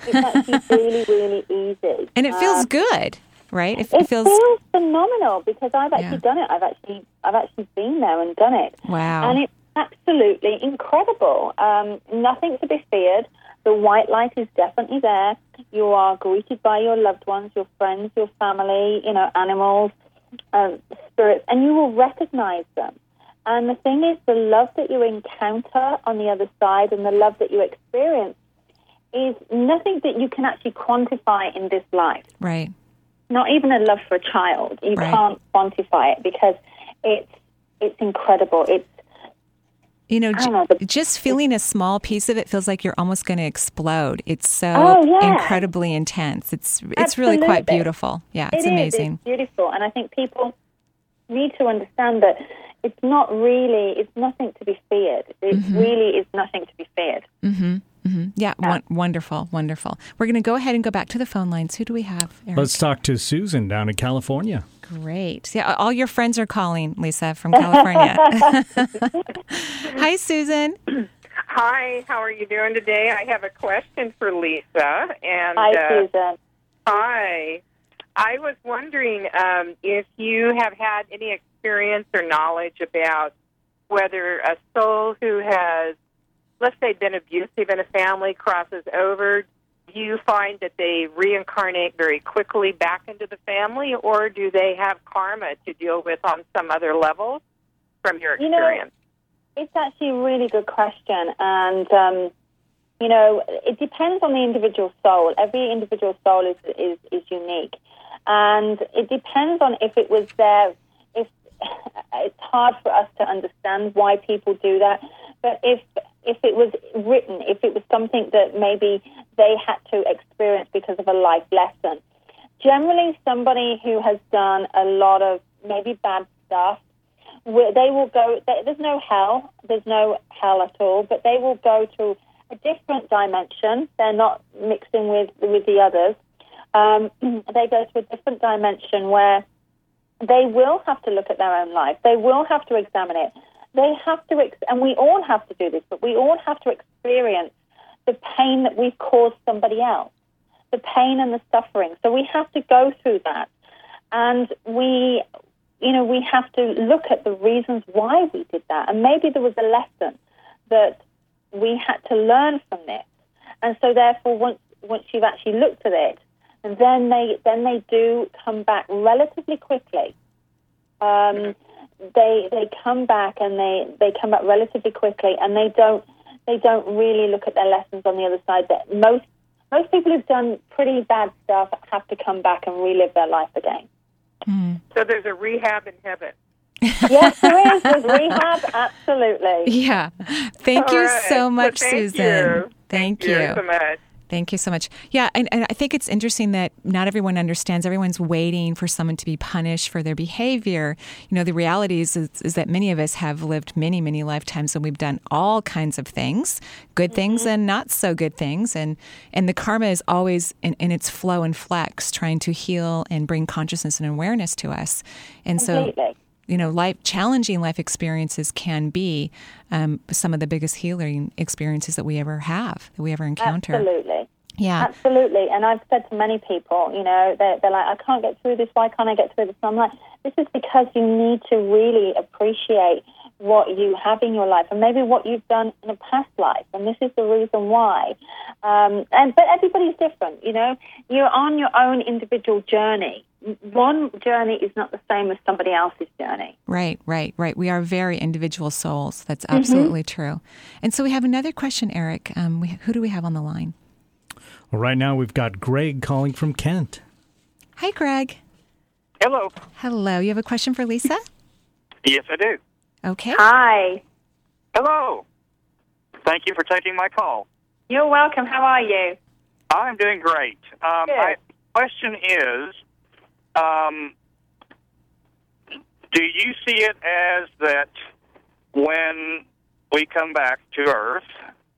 It's actually really, really easy. And it feels Um, good, right? It, It, it feels. feels phenomenal because I've actually Yeah. done it. I've actually, I've actually been there and done it. Wow. And it's absolutely incredible. Um, nothing to be feared. The white light is definitely there. You are greeted by your loved ones, your friends, your family, you know, animals, um, spirits, and you will recognize them. And the thing is, the love that you encounter on the other side and the love that you experience is nothing that you can actually quantify in this life. Right. Not even a love for a child. You Right. can't quantify it because it's it's incredible. It's You know, know, the- just feeling a small piece of it feels like you're almost going to explode. It's so Oh, yeah. incredibly intense. It's it's really quite beautiful. Yeah, it's It is. amazing. It's beautiful, and I think people need to understand that it's not really. It's nothing to be feared. It Mm-hmm. really is nothing to be feared. Mm-hmm. Mm-hmm. Yeah, won- wonderful, wonderful. We're going to go ahead and go back to the phone lines. Who do we have? Eric? Let's talk to Susan down in California. Great. Yeah, all your friends are calling, Lisa, from California. Hi, Susan. Hi, how are you doing today? I have a question for Lisa. And Hi, uh, Susan. Hi. I was wondering um, if you have had any experience or knowledge about whether a soul who has, let's say, been abusive in a family crosses over. Do you find that they reincarnate very quickly back into the family, or do they have karma to deal with on some other level from your You know, experience? It's actually a really good question, and um, you know, it depends on the individual soul. Every individual soul is is, is unique, and it depends on if it was there. If it's hard for us to understand why people do that, but if if it was written, if it was something that maybe they had to experience because of a life lesson, generally somebody who has done a lot of maybe bad stuff they will go. There's no hell. There's no hell at all. But they will go to a different dimension. They're not mixing with with the others. Um, they go to a different dimension where they will have to look at their own life. They will have to examine it. They have to, ex- and we all have to do this. But we all have to experience the pain that we've caused somebody else, the pain and the suffering. So we have to go through that, and we you know, we have to look at the reasons why we did that. And maybe there was a lesson that we had to learn from this. And so therefore once once you've actually looked at it, and then they then they do come back relatively quickly. Um, they they come back and they, they come back relatively quickly and they don't they don't really look at their lessons on the other side that most most people who've done pretty bad stuff have to come back and relive their life again. So there's a rehab in heaven. yes, there is. There's rehab, absolutely. Yeah. Thank All you right. so Well, much, thank Susan. you. Thank, you so much. Thank you so much. Yeah, and, and I think it's interesting that not everyone understands. Everyone's waiting for someone to be punished for their behavior. You know, the reality is, is, is that many of us have lived many, many lifetimes and we've done all kinds of things, good things and not so good things. And, and the karma is always in, in its flow and flex, trying to heal and bring consciousness and awareness to us. And so you know, life challenging life experiences can be um, some of the biggest healing experiences that we ever have, that we ever encounter. Absolutely. Yeah. Absolutely. And I've said to many people, you know, they're, they're like, I can't get through this. Why can't I get through this? And I'm like, this is because you need to really appreciate what you have in your life and maybe what you've done in a past life. And this is the reason why. Um, and But everybody's different, you know. You're on your own individual journey. One journey is not the same as somebody else's journey. Right, right, right. We are very individual souls. That's absolutely mm-hmm. true. And so we have another question, Eric. Um, we, who do we have on the line? Well, right now we've got Greg calling from Kent. Hi, Greg. Hello. Hello. You have a question for Lisa? yes, I do. Okay. Hi. Hello. Thank you for taking my call. You're welcome. How are you? I'm doing great. Um, Good. my question is um, Do you see it as that when we come back to Earth,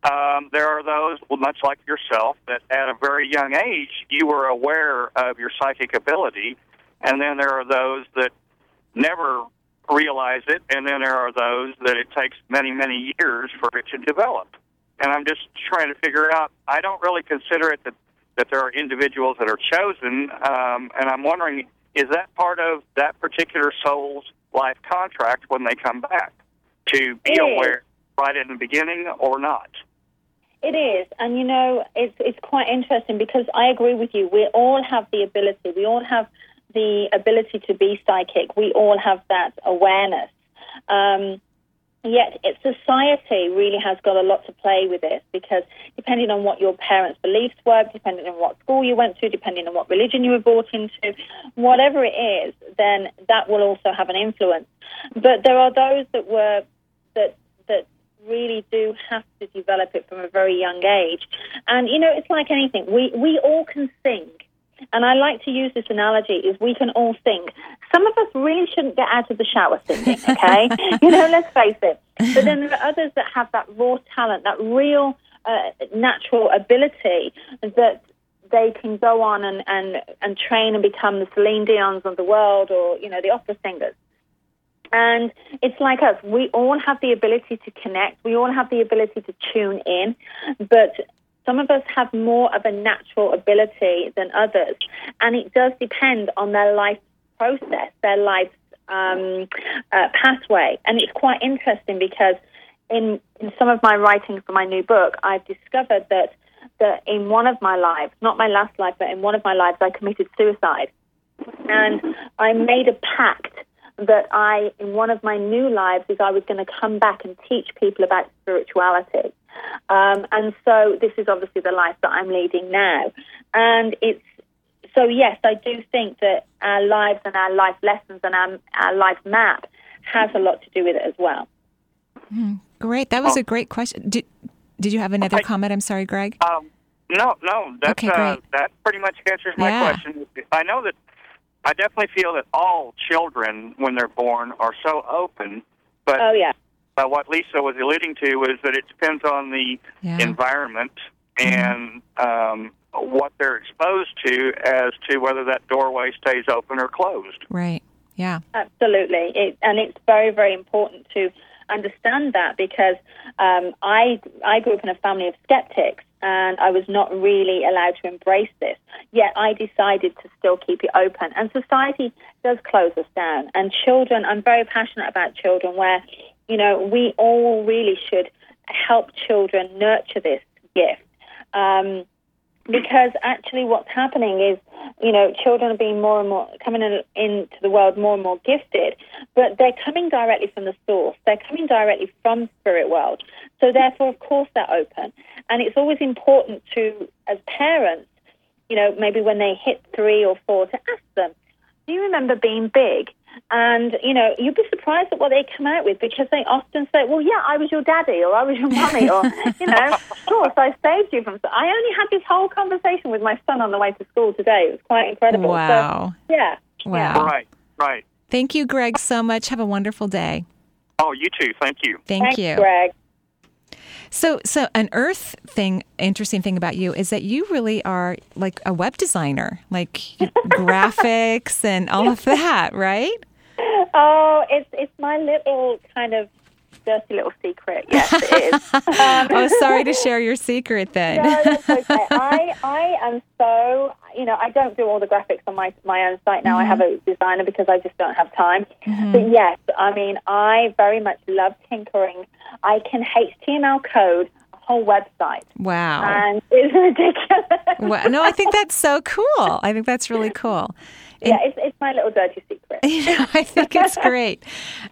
um, there are those, well, much like yourself, that at a very young age you were aware of your psychic ability, and then there are those that never realize it, and then there are those that it takes many, many years for it to develop. And I'm just trying to figure out. I don't really consider it that that there are individuals that are chosen, um, and I'm wondering is that part of that particular soul's life contract when they come back to be aware right in the beginning or not? It is, and you know, it's it's quite interesting because I agree with you. We all have the ability. We all have the ability to be psychic. We all have that awareness. Um, yet, it, society really has got a lot to play with this because depending on what your parents' beliefs were, depending on what school you went to, depending on what religion you were brought into, whatever it is, then that will also have an influence. But there are those that were really do have to develop it from a very young age. And you know, it's like anything. We we all can sing and I like to use this analogy, is we can all sing. Some of us really shouldn't get out of the shower singing, okay? you know, let's face it. But then there are others that have that raw talent, that real uh, natural ability that they can go on and, and, and train and become the Celine Dion's of the world or, you know, the opera singers. And it's like us. We all have the ability to connect. We all have the ability to tune in. But some of us have more of a natural ability than others, and it does depend on their life process, their life um, uh, pathway. And it's quite interesting because in, in some of my writing for my new book, I've discovered that, that in one of my lives, not my last life, but in one of my lives, I committed suicide. And I made a pact that I, in one of my new lives, is I was going to come back and teach people about spirituality. Um, and so this is obviously the life that I'm leading now. And it's so, yes, I do think that our lives and our life lessons and our, our life map has a lot to do with it as well. Mm, great. That was a great question. Did, did you have another comment? I'm sorry, Greg. Um, no, no. That's, Okay, uh, great. that pretty much answers my Yeah. question. I know that I definitely feel that all children, when they're born, are so open. But oh yeah. uh, what Lisa was alluding to is that it depends on the Yeah. environment and um, what they're exposed to as to whether that doorway stays open or closed. Right. Yeah. Absolutely, it, and it's very, very important to understand that because um, I I grew up in a family of skeptics, and I was not really allowed to embrace this. Yet I decided to still keep it open, and society does close us down. And children, I'm very passionate about children, where you know we all really should help children nurture this gift. Um, because actually what's happening is, you know, children are being more and more coming in, into the world more and more gifted, but they're coming directly from the source. They're coming directly from spirit world. So therefore, of course, they're open. And it's always important to, as parents, you know, maybe when they hit three or four, to ask them, do you remember being big? And, you know, you'd be surprised at what they come out with because they often say, well, yeah, I was your daddy or I was your mummy or, you know, of course, I saved you from... I only had this whole conversation with my son on the way to school today. It was quite incredible. Wow. So, yeah. Wow. Right, right. Thank you, Greg, so much. Have a wonderful day. Oh, you too. Thank you. Thank Thanks, you. Greg. So, so an Earth thing, interesting thing about you is that you really are like a web designer, like graphics and all of that, right? Oh, it's it's my little kind of dirty little secret. Yes, it is. Um, oh, sorry to share your secret then. no, that's okay. I I am so you know I don't do all the graphics on my my own site now. I have a designer because I just don't have time. Mhm. But yes, I mean I very much love tinkering. I can HTML code a whole website. Wow. And it's ridiculous. No, I think that's so cool. I think that's really cool. Yeah, it's, it's my little dirty secret. I think it's great.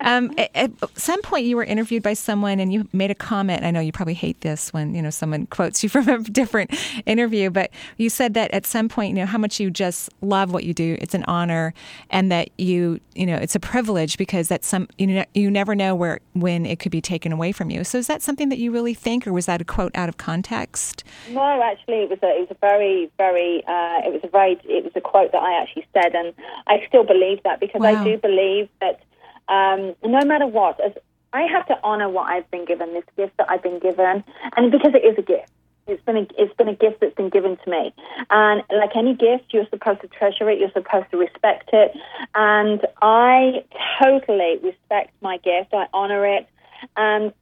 Um, at, at some point, you were interviewed by someone, and you made a comment. I know you probably hate this when you know someone quotes you from a different interview, but you said that at some point, you know, how much you just love what you do. It's an honor, and that you, you know, it's a privilege because that's some you know you never know where when it could be taken away from you. So is that something that you really think, or was that a quote out of context? No, actually, it was a it was a very very uh, it was a very it was a quote that I actually said, and I still believe that because Wow. I do believe that um, no matter what, as I have to honor what I've been given, this gift that I've been given, and because it is a gift. It's been a, it's been a gift that's been given to me, and like any gift, you're supposed to treasure it. You're supposed to respect it, and I totally respect my gift. I honor it, and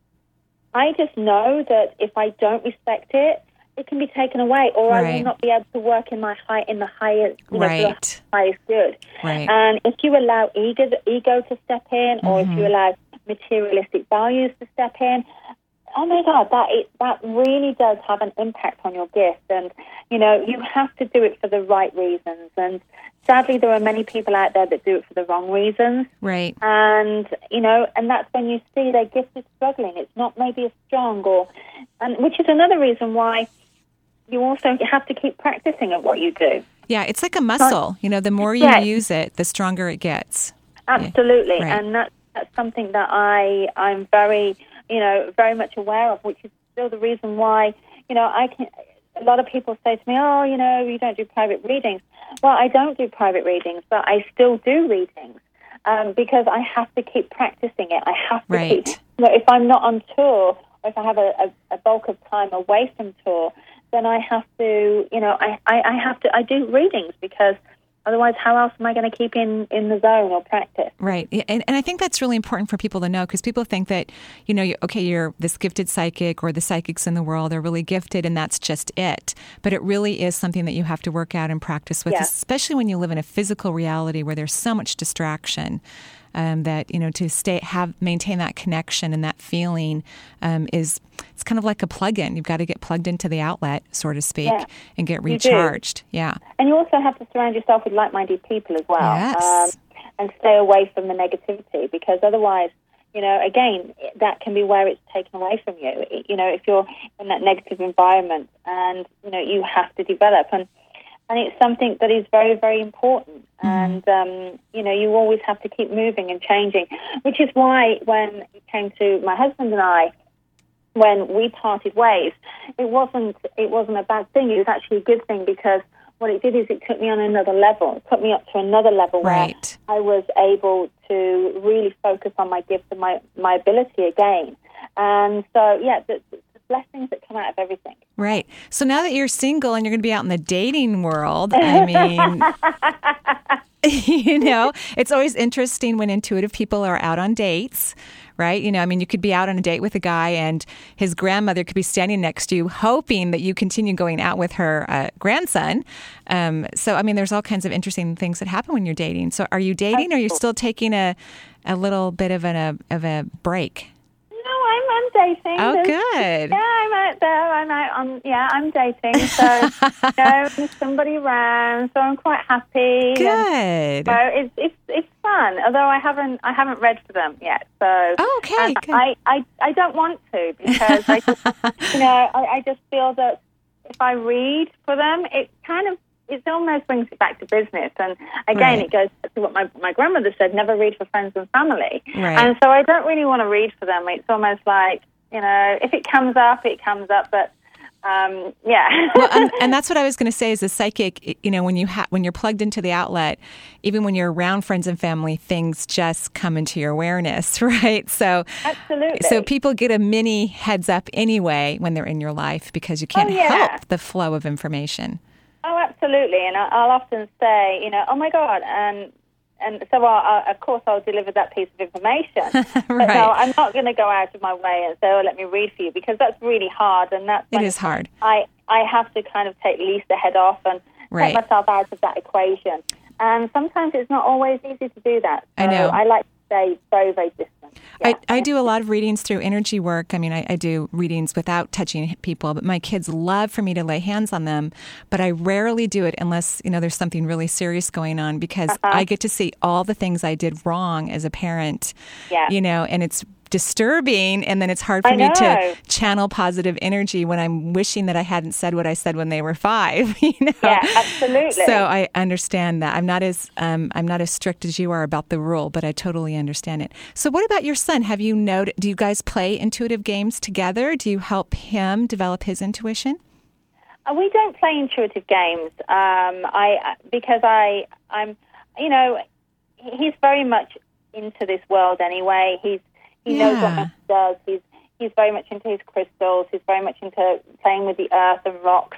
I just know that if I don't respect it, it can be taken away, or I will not be able to work in my high in the highest, you know, for the Right. highest good. Right. And if you allow ego, ego to step in, or if you Mhm. allow materialistic values to step in, oh my God, that it, that really does have an impact on your gift. And you know, you have to do it for the right reasons. And sadly, there are many people out there that do it for the wrong reasons. Right. And you know, and that's when you see their gift is struggling. It's not maybe as strong, or and which is another reason why you also have to keep practicing at what you do. Yeah, it's like a muscle. You know, the more you use it, the stronger it gets. Absolutely, Right. and that's that's something that I I'm very you know very much aware of, which is still the reason why you know I can. A lot of people say to me, "Oh, you know, you don't do private readings." Well, I don't do private readings, but I still do readings um, because I have to keep practicing it. I have to Right. keep. You know, if I'm not on tour, or if I have a, a, a bulk of time away from tour, then I have to. You know, I, I, I have to. I do readings because otherwise, how else am I going to keep in in the zone or practice? Right. And, and I think that's really important for people to know because people think that, you know, okay, you're this gifted psychic or the psychics in the world are really gifted and that's just it. But it really is something that you have to work out and practice with, Yeah. especially when you live in a physical reality where there's so much distraction. Um, that you know to stay have maintain that connection and that feeling um, is it's kind of like a plug-in. You've got to get plugged into the outlet, so to speak, Yeah. and get recharged. Yeah. And you also have to surround yourself with like-minded people as well, Yes. um, and stay away from the negativity because otherwise, you know, again, that can be where it's taken away from you. You know, if you're in that negative environment, and you know, you have to develop, and and it's something that is very, very important. And um, you know, you always have to keep moving and changing, which is why when it came to my husband and I, when we parted ways, it wasn't it wasn't a bad thing. It was actually a good thing because what it did is it took me on another level. It put me up to another level Right. where I was able to really focus on my gift and my my ability again. And so, yeah, the blessings that come out of everything. Right. So now that you're single and you're going to be out in the dating world, I mean, you know, it's always interesting when intuitive people are out on dates, right? You know, I mean, you could be out on a date with a guy and his grandmother could be standing next to you, hoping that you continue going out with her uh, grandson. Um, so, I mean, there's all kinds of interesting things that happen when you're dating. So, are you dating or are you still taking a, a little bit of, an, a, of a break? I'm, dating. Oh, There's- good. Yeah, I'm out there. I'm out on. Yeah, I'm dating. So, you know, somebody around. So I'm quite happy. Good. So it's it's it's fun. Although I haven't I haven't read for them yet. So Oh, okay. I, I I don't want to because I just you know I, I just feel that if I read for them, it kind of it almost brings it back to business. And again, Right. it goes back to what my my grandmother said: never read for friends and family. Right. And so I don't really want to read for them. It's almost like you know, if it comes up, it comes up. But um, yeah. well, and, and that's what I was going to say. Is a psychic, you know, when you ha- when you're plugged into the outlet, even when you're around friends and family, things just come into your awareness, right? So, Absolutely. so people get a mini heads up anyway when they're in your life because you can't Oh, yeah. help the flow of information. Oh, absolutely. And I- I'll often say, you know, oh my God, and and so I, I, of course I'll deliver that piece of information. But Right. no, I'm not going to go out of my way and say, "Oh, let me read for you," because that's really hard, and that's it is hard. I I have to kind of take Lisa head off and Right. take myself out of that equation. And sometimes it's not always easy to do that. I know. I like stay very, very distant. I, I do a lot of readings through energy work. I mean, I, I do readings without touching people, but my kids love for me to lay hands on them. But I rarely do it unless, you know, there's something really serious going on because Uh-huh. I get to see all the things I did wrong as a parent. Yeah. You know, and it's disturbing. And then it's hard for me know. to channel positive energy when I'm wishing that I hadn't said what I said when they were five. You know? Yeah, absolutely. So I understand that. I'm not as um, I'm not as strict as you are about the rule, but I totally understand it. So what about your son? Have you noted? Do you guys play intuitive games together? Do you help him develop his intuition? Uh, We don't play intuitive games. Um, I because I I'm you know he's very much into this world anyway. He's he knows what Yeah. he does. He's he's very much into his crystals. He's very much into playing with the earth and rocks.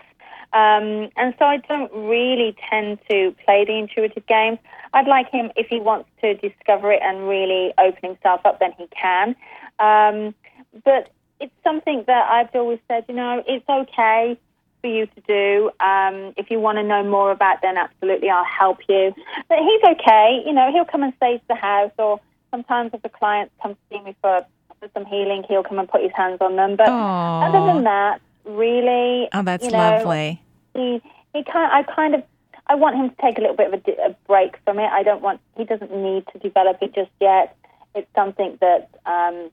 Um, and so I don't really tend to play the intuitive games. I'd like him if he wants to discover it and really open himself up, then he can. Um, but it's something that I've always said, you know, it's okay for you to do. Um, if you want to know more about, then absolutely, I'll help you. But he's okay. You know, he'll come and stay to the house, or sometimes if a client comes to see me for, for some healing, he'll come and put his hands on them. But Aw. other than that, really, Oh, that's you know, lovely. He he kind. I kind of. I want him to take a little bit of a, a break from it. I don't want. He doesn't need to develop it just yet. It's something that. Um,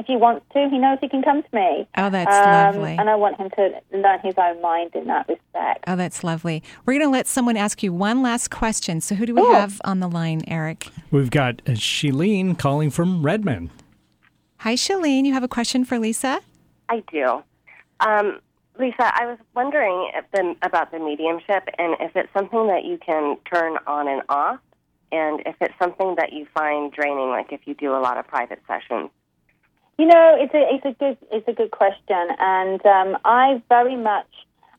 if he wants to, he knows he can come to me. Oh, that's Um, lovely. And I want him to learn his own mind in that respect. Oh, that's lovely. We're going to let someone ask you one last question. So who do we have on the line, Eric? We've got uh, Shalene calling from Redmond. Hi, Shalene. You have a question for Lisa? I do. Um, Lisa, I was wondering if the, about the mediumship and if it's something that you can turn on and off, and if it's something that you find draining, like if you do a lot of private sessions. You know, it's a it's a good it's a good question, and um, I very much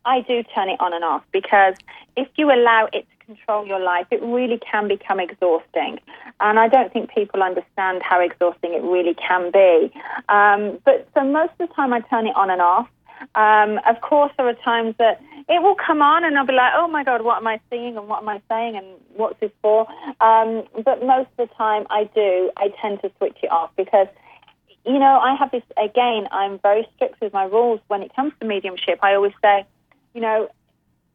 I do turn it on and off because if you allow it to control your life, it really can become exhausting, and I don't think people understand how exhausting it really can be. Um, but so most of the time, I turn it on and off. Um, of course, there are times that it will come on, and I'll be like, "Oh my God, what am I seeing, and what am I saying, and what's this for?" Um, but most of the time, I do. I tend to switch it off because you know, I have this again. I'm very strict with my rules when it comes to mediumship. I always say, you know,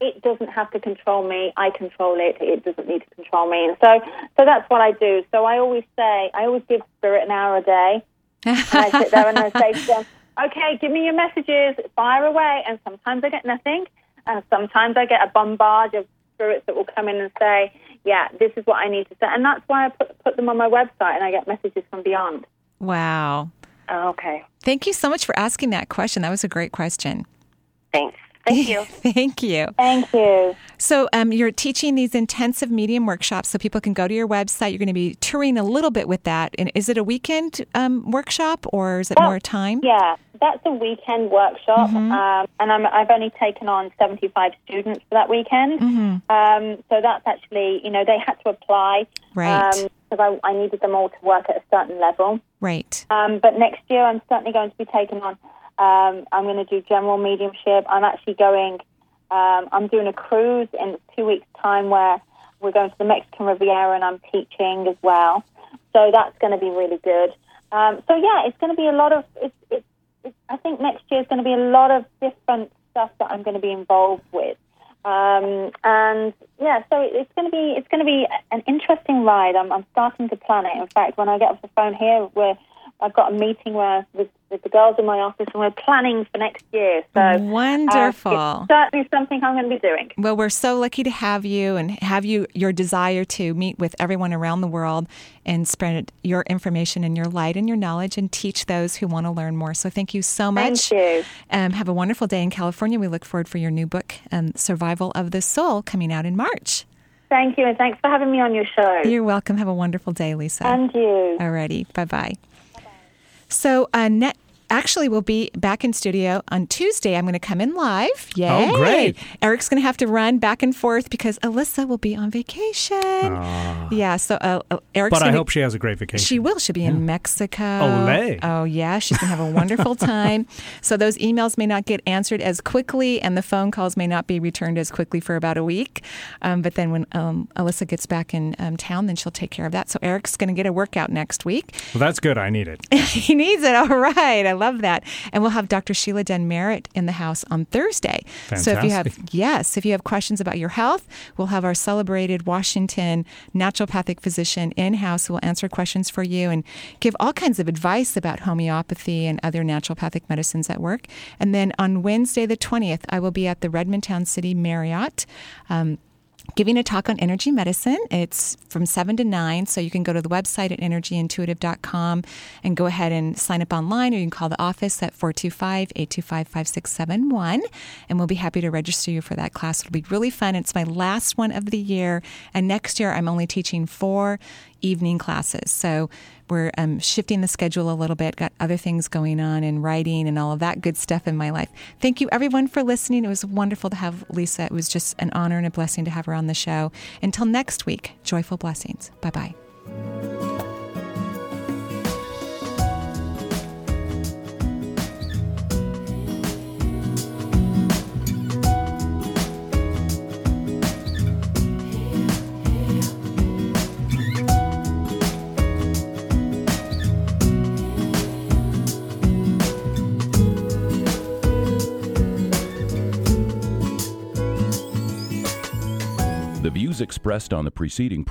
it doesn't have to control me. I control it. It doesn't need to control me. And so, so that's what I do. So I always say, I always give spirit an hour a day, and I sit there and I say to them, okay, give me your messages, fire away. And sometimes I get nothing, and sometimes I get a bombard of spirits that will come in and say, yeah, this is what I need to say. And that's why I put put them on my website, and I get messages from beyond. Wow. Oh, okay. Thank you so much for asking that question. That was a great question. Thanks. Thank you. Thank you. Thank you. So, um, you're teaching these intensive medium workshops so people can go to your website. You're going to be touring a little bit with that. And is it a weekend um, workshop or is it more time? Yeah, that's a weekend workshop, Mm-hmm. um, and I'm, I've only taken on 75 students for that weekend. Mm-hmm. Um, so that's actually, you know, they had to apply Right. Because I, I needed them all to work at a certain level. Right. Um, but next year, I'm certainly going to be taking on. Um, I'm going to do general mediumship. I'm actually going. Um, I'm doing a cruise in two weeks' time where we're going to the Mexican Riviera, and I'm teaching as well. So that's going to be really good. Um, so yeah, it's going to be a lot of. It's, it's, it's, I think next year is going to be a lot of different stuff that I'm going to be involved with. Um, and yeah, so it, it's going to be it's going to be an interesting ride. I'm, I'm starting to plan it. In fact, when I get off the phone here, we're I've got a meeting where with, with the girls in my office, and we're planning for next year. So uh, Wonderful. it's certainly something I'm going to be doing. Well, we're so lucky to have you and have you your desire to meet with everyone around the world and spread your information and your light and your knowledge and teach those who want to learn more. So thank you so much. Thank you. Um, have a wonderful day in California. We look forward for your new book, um, Survival of the Soul, coming out in March. Thank you, and thanks for having me on your show. You're welcome. Have a wonderful day, Lisa. And you. Alrighty. Bye bye. So, uh, ne- actually, we'll be back in studio on Tuesday. I'm going to come in live. Yay. Oh, great. Eric's going to have to run back and forth because Alyssa will be on vacation. Yeah, so uh, uh, Eric's But I gonna- hope she has a great vacation. She will. She'll be in Mexico. Olé. Oh, yeah. She's going to have a wonderful time. so those emails may not get answered as quickly, and the phone calls may not be returned as quickly for about a week. Um, but then when um, Alyssa gets back in um, town, then she'll take care of that. So Eric's going to get a workout next week. Well, that's good. I need it. he needs it. All right. I love that. And we'll have Dr. Sheila Den Merritt in the house on Thursday. So if you have, yes, if you have questions about your health, we'll have our celebrated Washington naturopathic physician in house who will answer questions for you and give all kinds of advice about homeopathy and other naturopathic medicines at work. And then on Wednesday, the 20th, I will be at the Redmond Town Center Marriott. Um, giving a talk on energy medicine. It's from 7 to 9, so you can go to the website at energyintuitive.com and go ahead and sign up online, or you can call the office at 425 825 5671, and we'll be happy to register you for that class. It'll be really fun. It's my last one of the year, and next year I'm only teaching four evening classes. So we're um, shifting the schedule a little bit, got other things going on and writing and all of that good stuff in my life. Thank you, everyone, for listening. It was wonderful to have Lisa. It was just an honor and a blessing to have her on the show. Until next week, joyful blessings. Bye bye. Views expressed on the preceding